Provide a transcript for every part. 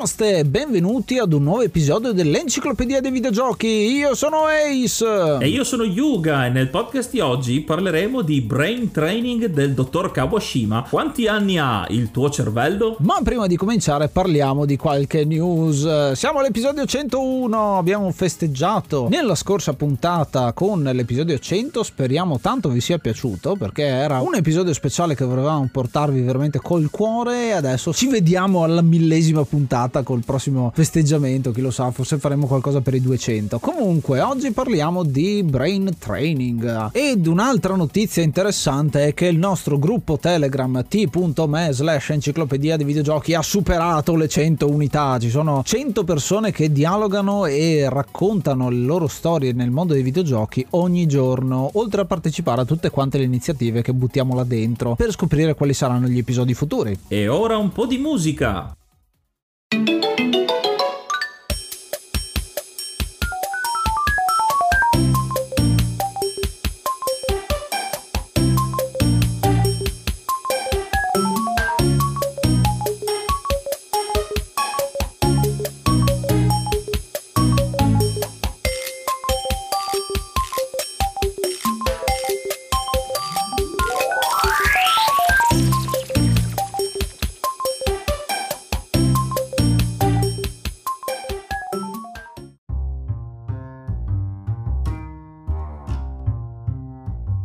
Namaste, benvenuti ad un nuovo episodio dell'Enciclopedia dei Videogiochi. Io sono Ace. E io sono Yuga e nel podcast di oggi parleremo di brain training del dottor Kawashima. Quanti anni ha il tuo cervello? Ma prima di cominciare parliamo di qualche news. Siamo all'episodio 101, abbiamo festeggiato nella scorsa puntata con l'episodio 100, speriamo tanto vi sia piaciuto perché era un episodio speciale che volevamo portarvi veramente col cuore e adesso ci vediamo alla millesima puntata puntata col prossimo festeggiamento, chi lo sa, forse faremo qualcosa per i 200. Comunque, oggi parliamo di brain training ed un'altra notizia interessante è che il nostro gruppo Telegram t.me slash enciclopedia di videogiochi ha superato le 100 unità, ci sono 100 persone che dialogano e raccontano le loro storie nel mondo dei videogiochi ogni giorno, oltre a partecipare a tutte quante le iniziative che buttiamo là dentro per scoprire quali saranno gli episodi futuri. E ora un po' di musica! thank you.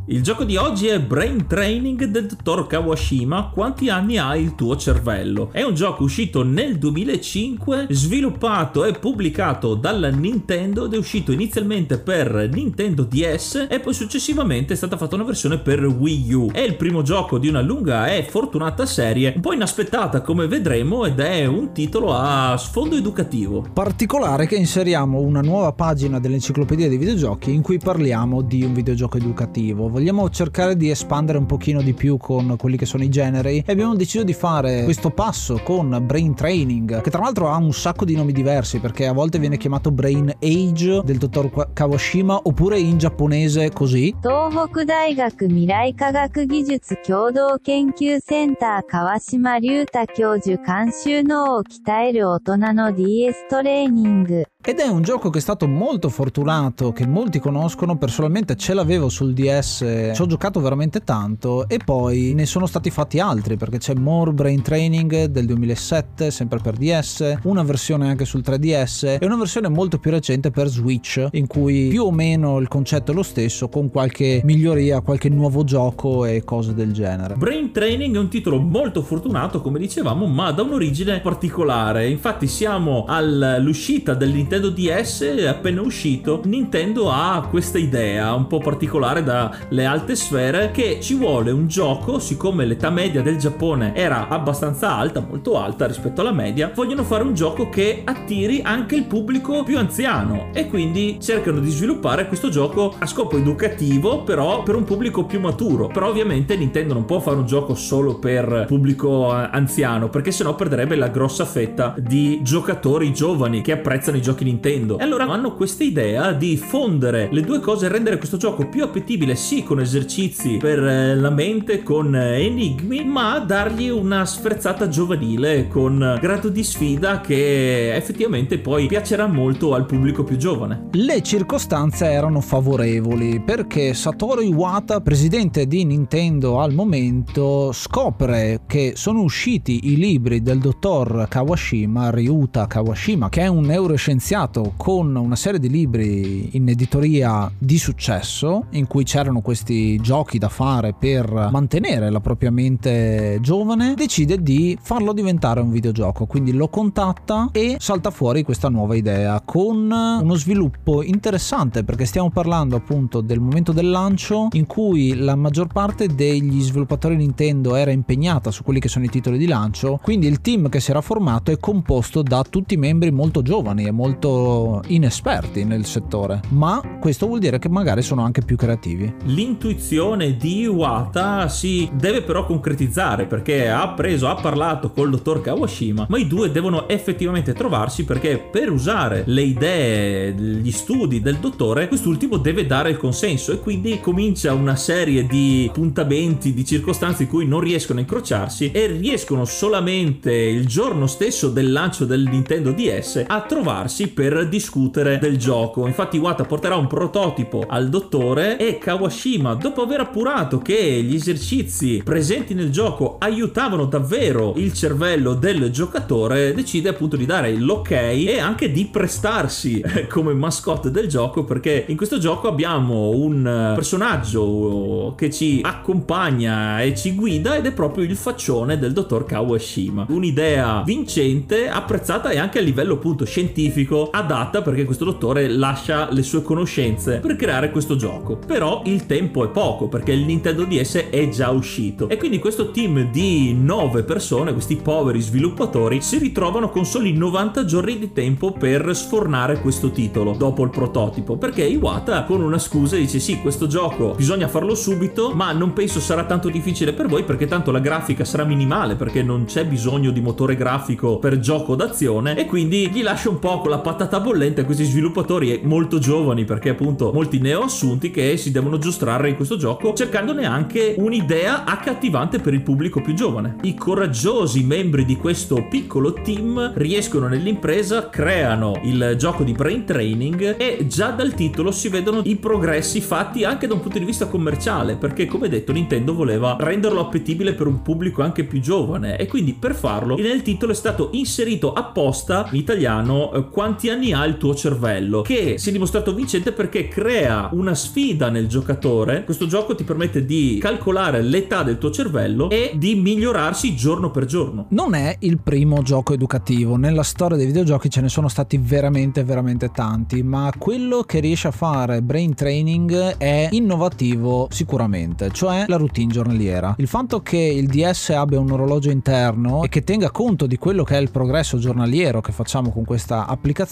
Il gioco di oggi è Brain Training del dottor Kawashima. Quanti anni ha il tuo cervello? È un gioco uscito nel 2005, sviluppato e pubblicato dalla Nintendo ed è uscito inizialmente per Nintendo DS e poi successivamente è stata fatta una versione per Wii U. È il primo gioco di una lunga e fortunata serie, un po' inaspettata come vedremo ed è un titolo a sfondo educativo. Particolare che inseriamo una nuova pagina dell'enciclopedia dei videogiochi in cui parliamo di un videogioco educativo vogliamo cercare di espandere un pochino di più con quelli che sono i generi e abbiamo deciso di fare questo passo con Brain Training, che tra l'altro ha un sacco di nomi diversi perché a volte viene chiamato Brain Age del dottor Kawashima oppure in giapponese così. Tohoku Daigaku Mirai Kagaku Gijutsu Kyōdō Kenkyu Center Kawashima Ryuta Kyoju Kanshu no o Kitaeru Otona no DS Training. Ed è un gioco che è stato molto fortunato, che molti conoscono, personalmente ce l'avevo sul DS, ci ho giocato veramente tanto e poi ne sono stati fatti altri perché c'è More Brain Training del 2007, sempre per DS, una versione anche sul 3DS e una versione molto più recente per Switch in cui più o meno il concetto è lo stesso con qualche miglioria, qualche nuovo gioco e cose del genere. Brain Training è un titolo molto fortunato come dicevamo ma da un'origine particolare, infatti siamo all'uscita dell'Interno Nintendo DS appena uscito, Nintendo ha questa idea un po' particolare dalle alte sfere che ci vuole un gioco, siccome l'età media del Giappone era abbastanza alta, molto alta rispetto alla media, vogliono fare un gioco che attiri anche il pubblico più anziano e quindi cercano di sviluppare questo gioco a scopo educativo, però per un pubblico più maturo. Però ovviamente Nintendo non può fare un gioco solo per pubblico anziano, perché sennò perderebbe la grossa fetta di giocatori giovani che apprezzano i giochi Nintendo. E allora hanno questa idea di fondere le due cose e rendere questo gioco più appetibile, sì, con esercizi per eh, la mente, con eh, enigmi, ma dargli una sferzata giovanile con grado di sfida che effettivamente poi piacerà molto al pubblico più giovane. Le circostanze erano favorevoli perché Satoru Iwata, presidente di Nintendo al momento, scopre che sono usciti i libri del dottor Kawashima, Ryuta Kawashima, che è un neuroscienziato iniziato con una serie di libri in editoria di successo in cui c'erano questi giochi da fare per mantenere la propria mente giovane, decide di farlo diventare un videogioco. Quindi lo contatta e salta fuori questa nuova idea con uno sviluppo interessante perché stiamo parlando appunto del momento del lancio in cui la maggior parte degli sviluppatori Nintendo era impegnata su quelli che sono i titoli di lancio, quindi il team che si era formato è composto da tutti membri molto giovani e molto molto inesperti nel settore, ma questo vuol dire che magari sono anche più creativi. L'intuizione di Iwata si deve però concretizzare perché ha preso, ha parlato col dottor Kawashima, ma i due devono effettivamente trovarsi perché per usare le idee, gli studi del dottore, quest'ultimo deve dare il consenso e quindi comincia una serie di appuntamenti, di circostanze in cui non riescono a incrociarsi e riescono solamente il giorno stesso del lancio del Nintendo DS a trovarsi per discutere del gioco. Infatti Iwata porterà un prototipo al dottore e Kawashima, dopo aver appurato che gli esercizi presenti nel gioco aiutavano davvero il cervello del giocatore, decide appunto di dare l'ok e anche di prestarsi come mascotte del gioco perché in questo gioco abbiamo un personaggio che ci accompagna e ci guida ed è proprio il faccione del dottor Kawashima. Un'idea vincente, apprezzata e anche a livello appunto scientifico adatta perché questo dottore lascia le sue conoscenze per creare questo gioco. Però il tempo è poco perché il Nintendo DS è già uscito. E quindi questo team di 9 persone, questi poveri sviluppatori, si ritrovano con soli 90 giorni di tempo per sfornare questo titolo dopo il prototipo. Perché Iwata con una scusa dice sì questo gioco bisogna farlo subito ma non penso sarà tanto difficile per voi perché tanto la grafica sarà minimale perché non c'è bisogno di motore grafico per gioco d'azione. E quindi gli lascia un po' con la patata bollente a questi sviluppatori molto giovani perché appunto molti neoassunti che si devono giostrare in questo gioco cercandone anche un'idea accattivante per il pubblico più giovane. I coraggiosi membri di questo piccolo team riescono nell'impresa, creano il gioco di brain training e già dal titolo si vedono i progressi fatti anche da un punto di vista commerciale perché come detto Nintendo voleva renderlo appetibile per un pubblico anche più giovane e quindi per farlo nel titolo è stato inserito apposta in italiano eh, quanti anni ha il tuo cervello che si è dimostrato vincente perché crea una sfida nel giocatore. Questo gioco ti permette di calcolare l'età del tuo cervello e di migliorarsi giorno per giorno. Non è il primo gioco educativo. Nella storia dei videogiochi ce ne sono stati veramente veramente tanti ma quello che riesce a fare brain training è innovativo sicuramente cioè la routine giornaliera. Il fatto che il DS abbia un orologio interno e che tenga conto di quello che è il progresso giornaliero che facciamo con questa applicazione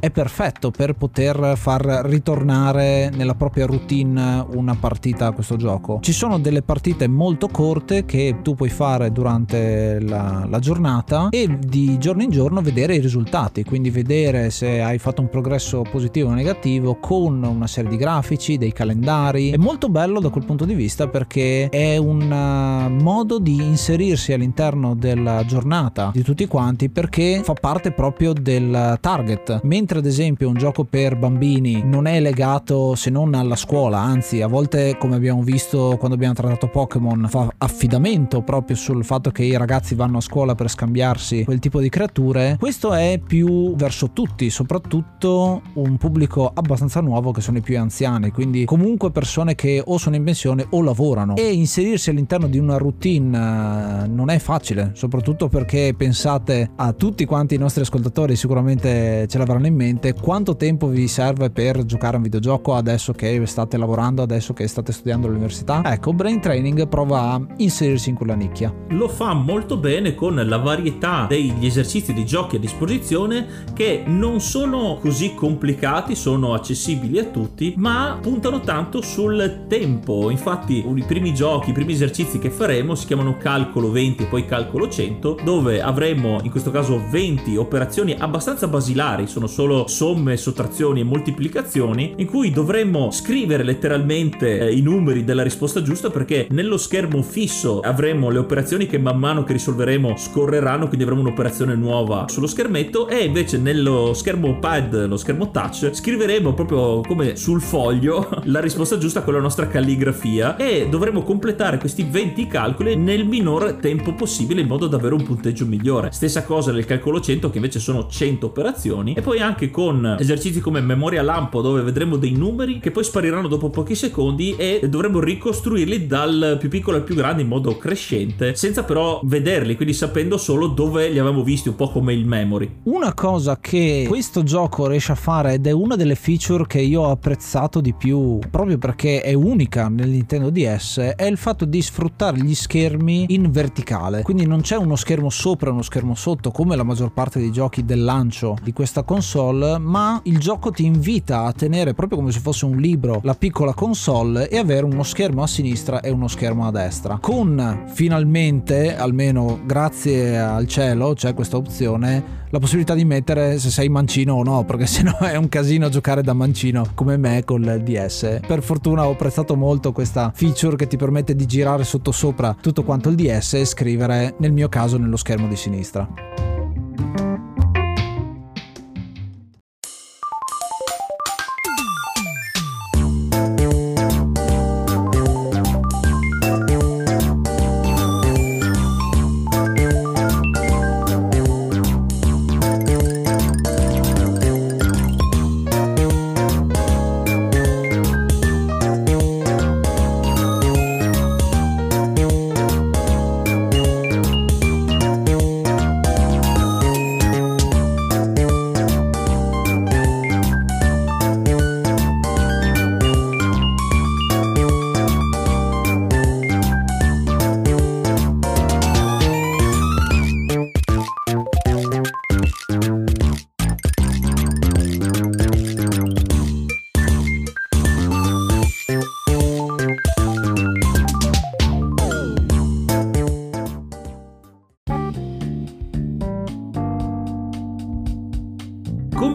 è perfetto per poter far ritornare nella propria routine una partita a questo gioco. Ci sono delle partite molto corte che tu puoi fare durante la, la giornata e di giorno in giorno vedere i risultati, quindi vedere se hai fatto un progresso positivo o negativo con una serie di grafici, dei calendari. È molto bello da quel punto di vista perché è un uh, modo di inserirsi all'interno della giornata di tutti quanti perché fa parte proprio del target. Mentre ad esempio un gioco per bambini non è legato se non alla scuola, anzi a volte come abbiamo visto quando abbiamo trattato Pokémon fa affidamento proprio sul fatto che i ragazzi vanno a scuola per scambiarsi quel tipo di creature, questo è più verso tutti, soprattutto un pubblico abbastanza nuovo che sono i più anziani, quindi comunque persone che o sono in pensione o lavorano. E inserirsi all'interno di una routine eh, non è facile, soprattutto perché pensate a tutti quanti i nostri ascoltatori sicuramente ce l'avranno in mente quanto tempo vi serve per giocare a un videogioco adesso che state lavorando, adesso che state studiando all'università. Ecco, Brain Training prova a inserirsi in quella nicchia. Lo fa molto bene con la varietà degli esercizi di giochi a disposizione che non sono così complicati, sono accessibili a tutti, ma puntano tanto sul tempo. Infatti, i primi giochi, i primi esercizi che faremo si chiamano calcolo 20 e poi calcolo 100, dove avremo in questo caso 20 operazioni abbastanza basilari, sono solo somme, sottrazioni e moltiplicazioni, in cui dovremmo scrivere letteralmente eh, i numeri della risposta giusta perché nello schermo fisso avremo le operazioni che man mano che risolveremo scorreranno, quindi avremo un'operazione nuova sullo schermetto e invece nello schermo pad, lo schermo touch, scriveremo proprio come sul foglio la risposta giusta con la nostra calligrafia e dovremo completare questi 20 calcoli nel minor tempo possibile in modo da avere un punteggio migliore. Stessa cosa nel calcolo 100 che invece sono 100 operazioni e poi anche con esercizi come memoria lampo dove vedremo dei numeri che poi spariranno dopo pochi secondi e dovremo ricostruirli dal più piccolo al più grande in modo crescente senza però vederli, quindi sapendo solo dove li avevamo visti, un po' come il memory. Una cosa che questo gioco riesce a fare ed è una delle feature che io ho apprezzato di più proprio perché è unica nel Nintendo DS è il fatto di sfruttare gli schermi in verticale, quindi non c'è uno schermo sopra e uno schermo sotto come la maggior parte dei giochi del lancio di questa console, ma il gioco ti invita a tenere proprio come se fosse un libro la piccola console e avere uno schermo a sinistra e uno schermo a destra. Con finalmente, almeno grazie al cielo, c'è questa opzione la possibilità di mettere se sei mancino o no, perché sennò è un casino giocare da mancino come me con il DS. Per fortuna ho apprezzato molto questa feature che ti permette di girare sotto sopra tutto quanto il DS e scrivere, nel mio caso, nello schermo di sinistra.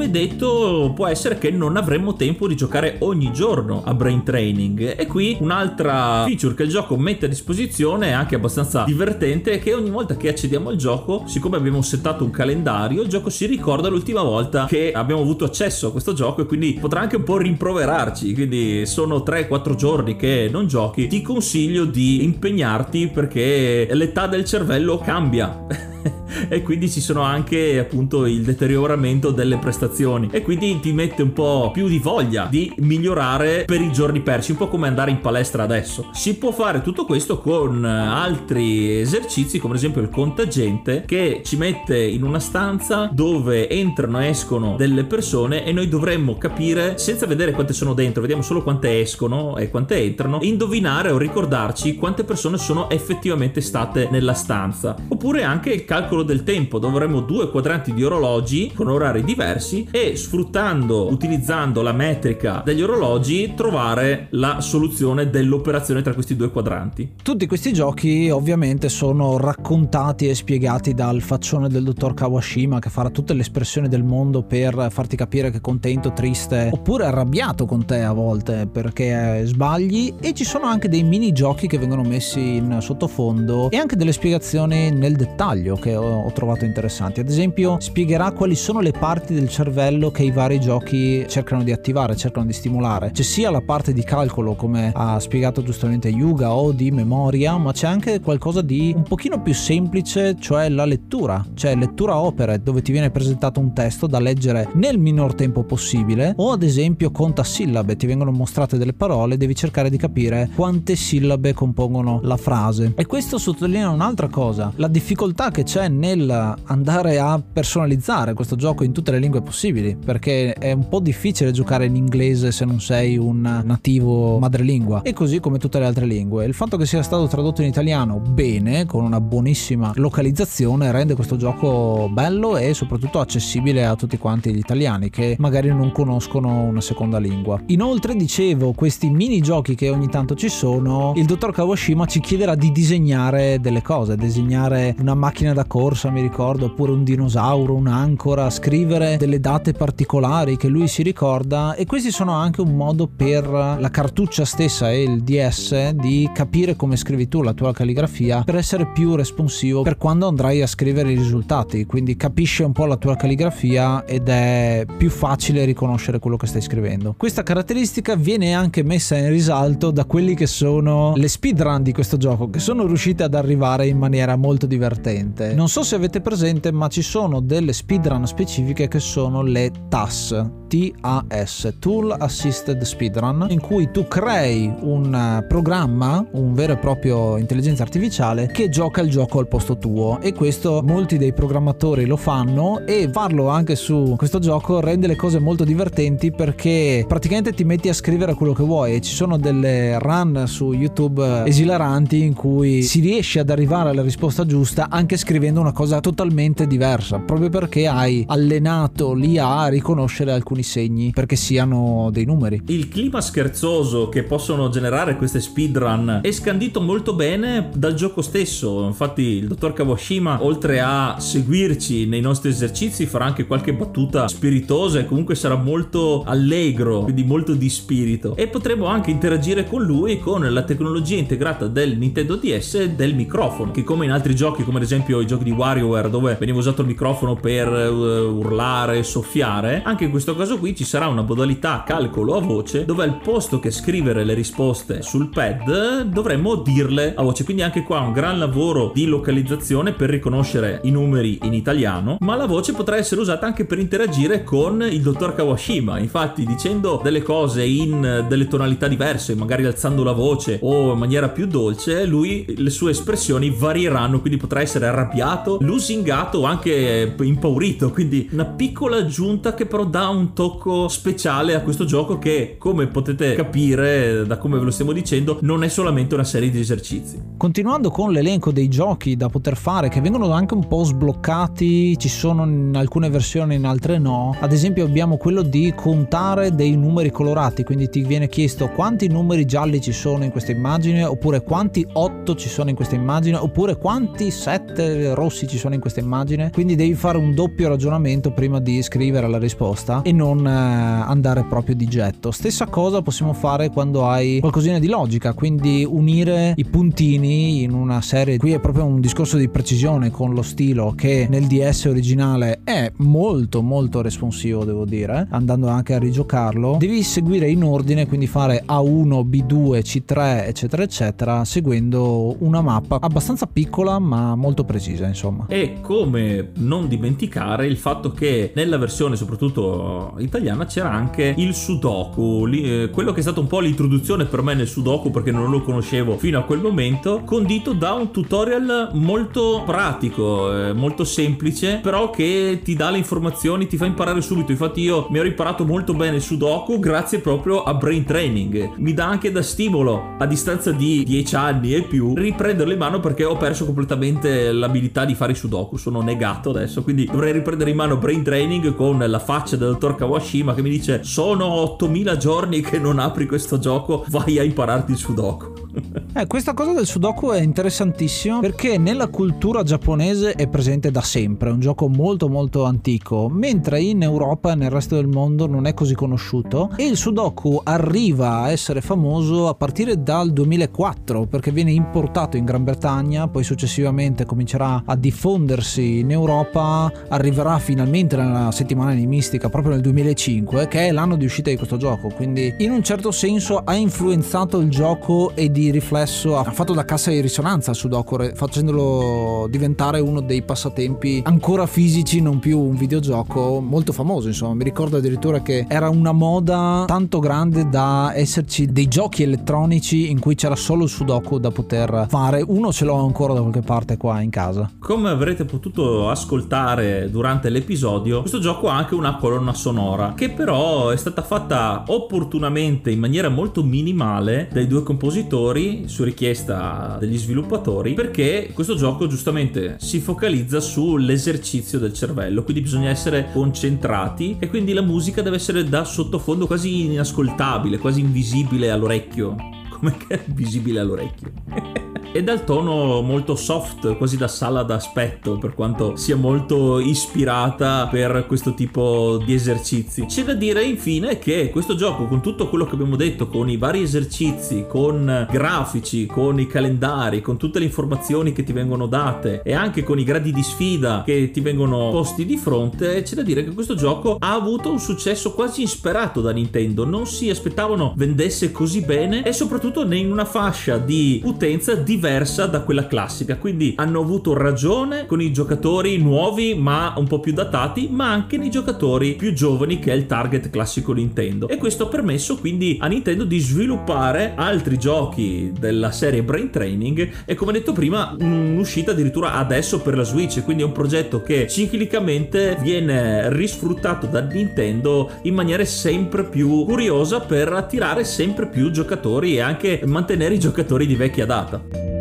Detto può essere che non avremmo tempo di giocare ogni giorno a brain training. E qui un'altra feature che il gioco mette a disposizione anche abbastanza divertente è che ogni volta che accediamo al gioco siccome abbiamo settato un calendario il gioco si ricorda l'ultima volta che abbiamo avuto accesso a questo gioco e quindi potrà anche un po' rimproverarci. Quindi sono 3-4 giorni che non giochi ti consiglio di impegnarti perché l'età del cervello cambia e quindi ci sono anche appunto il deterioramento delle prestazioni e quindi ti mette un po' più di voglia di migliorare per i giorni persi, un po' come andare in palestra adesso. Si può fare tutto questo con altri esercizi come ad esempio il contagente che ci mette in una stanza dove entrano e escono delle persone e noi dovremmo capire senza vedere quante sono dentro, vediamo solo quante escono e quante entrano, indovinare o ricordarci quante persone sono effettivamente state nella stanza. Oppure anche il calcolo del tempo, dove due quadranti di orologi con orari diversi e sfruttando, utilizzando la metrica degli orologi, trovare la soluzione dell'operazione tra questi due quadranti. Tutti questi giochi ovviamente sono raccontati e spiegati dal faccione del dottor Kawashima che farà tutte le espressioni del mondo per farti capire che è contento, triste oppure arrabbiato con te a volte perché sbagli. E ci sono anche dei mini giochi che vengono messi in sottofondo e anche delle spiegazioni nel dettaglio che ho ho trovato interessanti. Ad esempio, spiegherà quali sono le parti del cervello che i vari giochi cercano di attivare, cercano di stimolare. C'è sia la parte di calcolo, come ha spiegato giustamente Yuga, o di memoria, ma c'è anche qualcosa di un pochino più semplice, cioè la lettura, cioè lettura opere, dove ti viene presentato un testo da leggere nel minor tempo possibile, o ad esempio conta sillabe, ti vengono mostrate delle parole, devi cercare di capire quante sillabe compongono la frase. E questo sottolinea un'altra cosa, la difficoltà che nel nel andare a personalizzare questo gioco in tutte le lingue possibili, perché è un po' difficile giocare in inglese se non sei un nativo madrelingua, e così come tutte le altre lingue. Il fatto che sia stato tradotto in italiano bene, con una buonissima localizzazione, rende questo gioco bello e soprattutto accessibile a tutti quanti gli italiani che magari non conoscono una seconda lingua. Inoltre, dicevo, questi mini giochi che ogni tanto ci sono, il dottor Kawashima ci chiederà di disegnare delle cose, disegnare una macchina da corsa corsa, mi ricordo, oppure un dinosauro, un'ancora, scrivere delle date particolari che lui si ricorda e questi sono anche un modo per la cartuccia stessa e il DS di capire come scrivi tu la tua calligrafia per essere più responsivo per quando andrai a scrivere i risultati, quindi capisce un po' la tua calligrafia ed è più facile riconoscere quello che stai scrivendo. Questa caratteristica viene anche messa in risalto da quelli che sono le speedrun di questo gioco che sono riuscite ad arrivare in maniera molto divertente. Non so se avete presente, ma ci sono delle speedrun specifiche che sono le TAS, TAS, Tool Assisted Speedrun, in cui tu crei un eh, programma, un vero e proprio intelligenza artificiale, che gioca il gioco al posto tuo. E questo molti dei programmatori lo fanno e farlo anche su questo gioco rende le cose molto divertenti perché praticamente ti metti a scrivere quello che vuoi e ci sono delle run su YouTube esilaranti in cui si riesce ad arrivare alla risposta giusta anche scrivendo una una cosa totalmente diversa, proprio perché hai allenato l'IA a riconoscere alcuni segni perché siano dei numeri. Il clima scherzoso che possono generare queste speedrun è scandito molto bene dal gioco stesso. Infatti, il dottor Kawashima, oltre a seguirci nei nostri esercizi, farà anche qualche battuta spiritosa e comunque sarà molto allegro, quindi molto di spirito. E potremo anche interagire con lui con la tecnologia integrata del Nintendo DS e del microfono, che come in altri giochi, come ad esempio i giochi di WarioWare, dove veniva usato il microfono per uh, urlare, soffiare, anche in questo caso qui ci sarà una modalità calcolo a voce dove al posto che scrivere le risposte sul pad dovremmo dirle a voce. Quindi anche qua un gran lavoro di localizzazione per riconoscere i numeri in italiano, ma la voce potrà essere usata anche per interagire con il dottor Kawashima. Infatti dicendo delle cose in delle tonalità diverse, magari alzando la voce o in maniera più dolce, lui le sue espressioni varieranno, quindi potrà essere arrabbiato, lusingato o anche impaurito. Quindi una piccola aggiunta che però dà un tocco speciale a questo gioco che, come potete capire da come ve lo stiamo dicendo, non è solamente una serie di esercizi. Continuando con l'elenco dei giochi da poter fare, che vengono anche un po' sbloccati, ci sono in alcune versioni, in altre no. Ad esempio abbiamo quello di contare dei numeri colorati, quindi ti viene chiesto quanti numeri gialli ci sono in questa immagine, oppure quanti 8 ci sono in questa immagine, oppure quanti 7 rossi ci sono in questa immagine. Quindi devi fare un doppio ragionamento prima di scrivere la risposta e non eh, andare proprio di getto. Stessa cosa possiamo fare quando hai qualcosina di logica, quindi unire i puntini in una serie. Qui è proprio un discorso di precisione con lo stilo che nel DS originale è molto molto responsivo, devo dire, andando anche a rigiocarlo. Devi seguire in ordine, quindi fare A1, B2, C3, eccetera, eccetera, seguendo una mappa abbastanza piccola ma molto precisa, insomma. E come non dimenticare il fatto che nella versione soprattutto italiana c'era anche il Sudoku, eh, quello che è stato un po' l'introduzione per me nel Sudoku perché non lo conoscevo fino a quel momento, condito da un tutorial molto pratico, eh, molto semplice, però che ti dà le informazioni, ti fa imparare subito. Infatti io mi ero imparato molto bene il Sudoku grazie proprio a Brain Training. Mi dà anche da stimolo a distanza di 10 anni e più riprenderlo in mano perché ho perso completamente l'abilità di fare i Sudoku, sono negato adesso, quindi dovrei riprendere in mano Brain Training con la faccia del dottor Kawashima che mi dice sono 8000 giorni che non apri questo gioco, vai a impararti il Sudoku. Eh, questa cosa del Sudoku è interessantissima perché nella cultura giapponese è presente da sempre, è un gioco molto molto antico, mentre in Europa e nel resto del mondo non è così conosciuto. E il Sudoku arriva a essere famoso a partire dal 2004 perché viene importato in Gran Bretagna, poi successivamente comincerà a diffondersi in Europa, arriverà finalmente nella settimana animistica proprio nel 2005 che è l'anno di uscita di questo gioco, quindi in un certo senso ha influenzato il gioco e di riflesso ha fatto da cassa di risonanza al Sudoku facendolo diventare uno dei passatempi ancora fisici, non più un videogioco molto famoso, insomma, mi ricordo addirittura che era una moda tanto grande da esserci dei giochi elettronici in cui c'era solo il Sudoku da poter fare. Uno ce l'ho ancora da qualche parte qua in casa. Come avrete potuto ascoltare durante l'episodio, questo gioco ha anche una colonna sonora che però è stata fatta opportunamente in maniera molto minimale dai due compositori su richiesta degli sviluppatori perché questo gioco giustamente si focalizza sull'esercizio del cervello, quindi bisogna essere concentrati e quindi la musica deve essere da sottofondo quasi inascoltabile, quasi invisibile all'orecchio. Come che è visibile all'orecchio? e dal tono molto soft, quasi da sala d'aspetto, per quanto sia molto ispirata per questo tipo di esercizi. C'è da dire infine che questo gioco, con tutto quello che abbiamo detto, con i vari esercizi, con grafici, con i calendari, con tutte le informazioni che ti vengono date e anche con i gradi di sfida che ti vengono posti di fronte, c'è da dire che questo gioco ha avuto un successo quasi insperato da Nintendo. Non si aspettavano vendesse così bene e soprattutto in una fascia di utenza diversa da quella classica, quindi hanno avuto ragione con i giocatori nuovi ma un po' più datati, ma anche nei giocatori più giovani che è il target classico Nintendo. E questo ha permesso quindi a Nintendo di sviluppare altri giochi della serie Brain Training e come detto prima un'uscita addirittura adesso per la Switch, quindi è un progetto che ciclicamente viene risfruttato da Nintendo in maniera sempre più curiosa per attirare sempre più giocatori e anche mantenere i giocatori di vecchia data.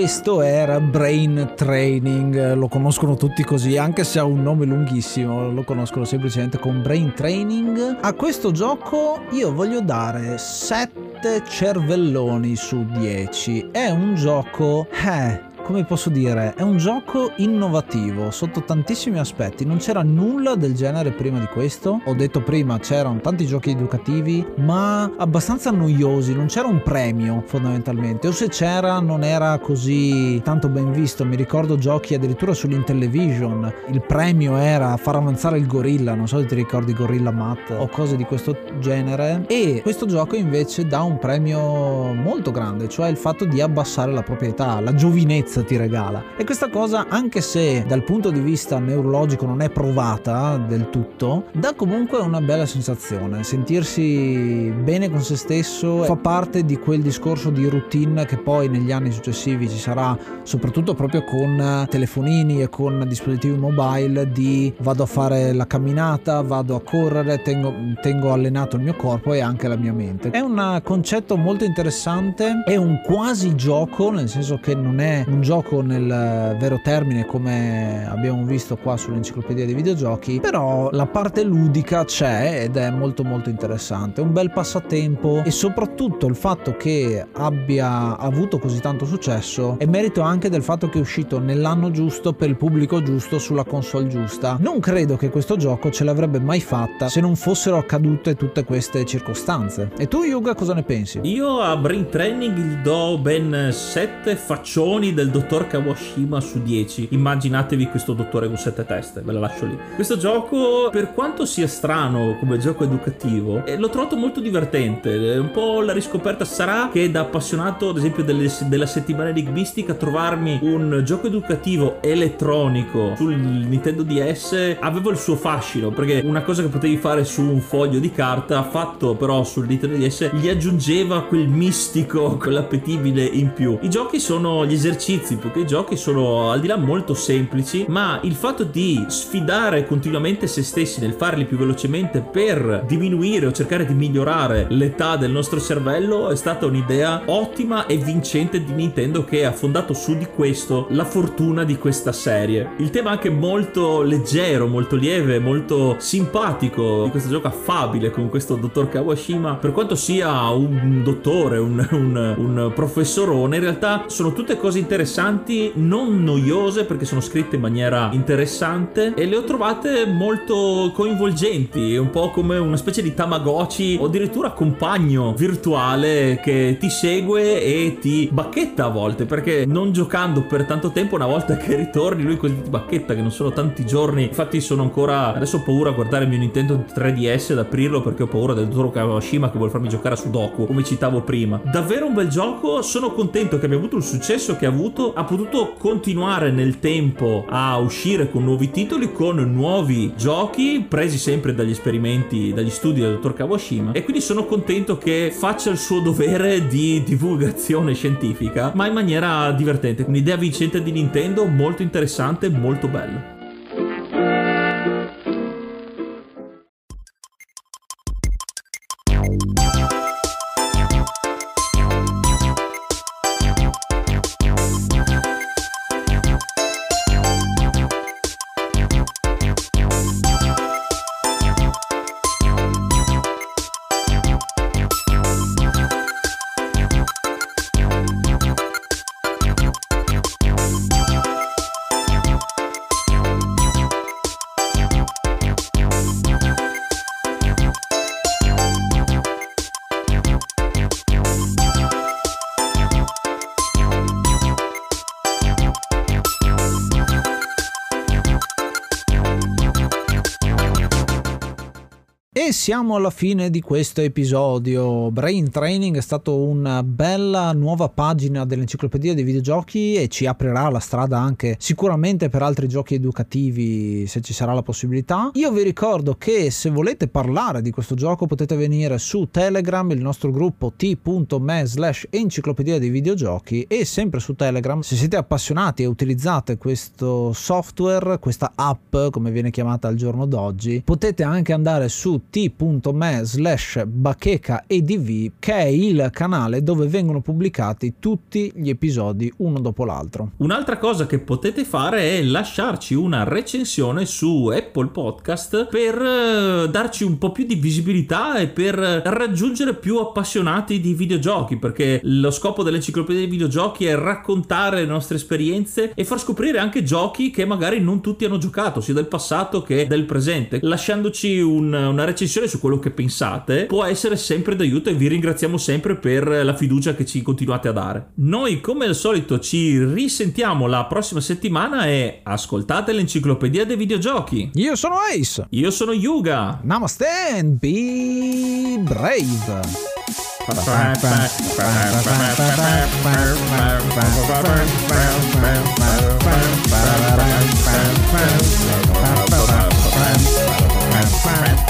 Questo era Brain Training, lo conoscono tutti così, anche se ha un nome lunghissimo, lo conoscono semplicemente con Brain Training. A questo gioco io voglio dare 7 cervelloni su 10. È un gioco... Eh, come posso dire, è un gioco innovativo sotto tantissimi aspetti. Non c'era nulla del genere prima di questo. Ho detto prima, c'erano tanti giochi educativi, ma abbastanza noiosi. Non c'era un premio fondamentalmente. O se c'era, non era così tanto ben visto. Mi ricordo giochi addirittura sull'Intellivision. Il premio era far avanzare il gorilla. Non so se ti ricordi Gorilla Matt o cose di questo genere. E questo gioco invece dà un premio molto grande, cioè il fatto di abbassare la proprietà, la giovinezza ti regala. E questa cosa, anche se dal punto di vista neurologico non è provata del tutto, dà comunque una bella sensazione. Sentirsi bene con se stesso fa parte di quel discorso di routine che poi negli anni successivi ci sarà, soprattutto proprio con telefonini e con dispositivi mobile, di vado a fare la camminata, vado a correre, tengo, tengo allenato il mio corpo e anche la mia mente. È un concetto molto interessante, è un quasi gioco, nel senso che non è un gioco nel vero termine come abbiamo visto qua sull'enciclopedia dei videogiochi, però la parte ludica c'è ed è molto molto interessante, un bel passatempo e soprattutto il fatto che abbia avuto così tanto successo è merito anche del fatto che è uscito nell'anno giusto per il pubblico giusto sulla console giusta. Non credo che questo gioco ce l'avrebbe mai fatta se non fossero accadute tutte queste circostanze. E tu Yuga cosa ne pensi? Io a Brain Training gli do ben 7 faccioni del dottor Kawashima su 10. Immaginatevi questo dottore con 7 teste, ve la lascio lì. Questo gioco, per quanto sia strano come gioco educativo, eh, l'ho trovato molto divertente. Un po' la riscoperta sarà che da appassionato, ad esempio, delle, della settimana enigmistica, trovarmi un gioco educativo elettronico sul Nintendo DS avevo il suo fascino, perché una cosa che potevi fare su un foglio di carta, fatto però sul Nintendo DS, gli aggiungeva quel mistico, quell'appetibile in più. I giochi sono gli esercizi più che i giochi sono al di là molto semplici, ma il fatto di sfidare continuamente se stessi nel farli più velocemente per diminuire o cercare di migliorare l'età del nostro cervello è stata un'idea ottima e vincente di Nintendo che ha fondato su di questo la fortuna di questa serie. Il tema anche molto leggero, molto lieve, molto simpatico di questo gioco affabile con questo dottor Kawashima, per quanto sia un dottore, un, un, un professorone, in realtà sono tutte cose interessanti, non noiose perché sono scritte in maniera interessante e le ho trovate molto coinvolgenti, un po' come una specie di Tamagotchi o addirittura compagno virtuale che ti segue e ti bacchetta a volte perché non giocando per tanto tempo una volta che ritorni lui così ti bacchetta che non sono tanti giorni. Infatti sono ancora adesso ho paura a guardare il mio Nintendo 3DS ad aprirlo perché ho paura del Toro Kawashima che vuole farmi giocare a Sudoku come citavo prima. Davvero un bel gioco sono contento che abbia avuto il successo che ha avuto ha potuto continuare nel tempo a uscire con nuovi titoli con nuovi giochi presi sempre dagli esperimenti dagli studi del dottor Kawashima. E quindi sono contento che faccia il suo dovere di divulgazione scientifica ma in maniera divertente. Un'idea vincente di Nintendo molto interessante molto bella siamo alla fine di questo episodio. Brain Training è stato una bella nuova pagina dell'enciclopedia dei videogiochi e ci aprirà la strada anche sicuramente per altri giochi educativi se ci sarà la possibilità. Io vi ricordo che se volete parlare di questo gioco potete venire su Telegram, il nostro gruppo t.me slash enciclopedia dei videogiochi e sempre su Telegram se siete appassionati e utilizzate questo software, questa app come viene chiamata al giorno d'oggi, potete anche andare su t.me t.me slash bacheca edv che è il canale dove vengono pubblicati tutti gli episodi uno dopo l'altro. Un'altra cosa che potete fare è lasciarci una recensione su Apple Podcast per eh, darci un po' più di visibilità e per raggiungere più appassionati di videogiochi perché lo scopo dell'enciclopedia dei videogiochi è raccontare le nostre esperienze e far scoprire anche giochi che magari non tutti hanno giocato sia del passato che del presente lasciandoci un, una recensione su quello che pensate può essere sempre d'aiuto e vi ringraziamo sempre per la fiducia che ci continuate a dare noi come al solito ci risentiamo la prossima settimana e ascoltate l'enciclopedia dei videogiochi Io sono Ace. io sono Yuga Namaste and be brave. Bye.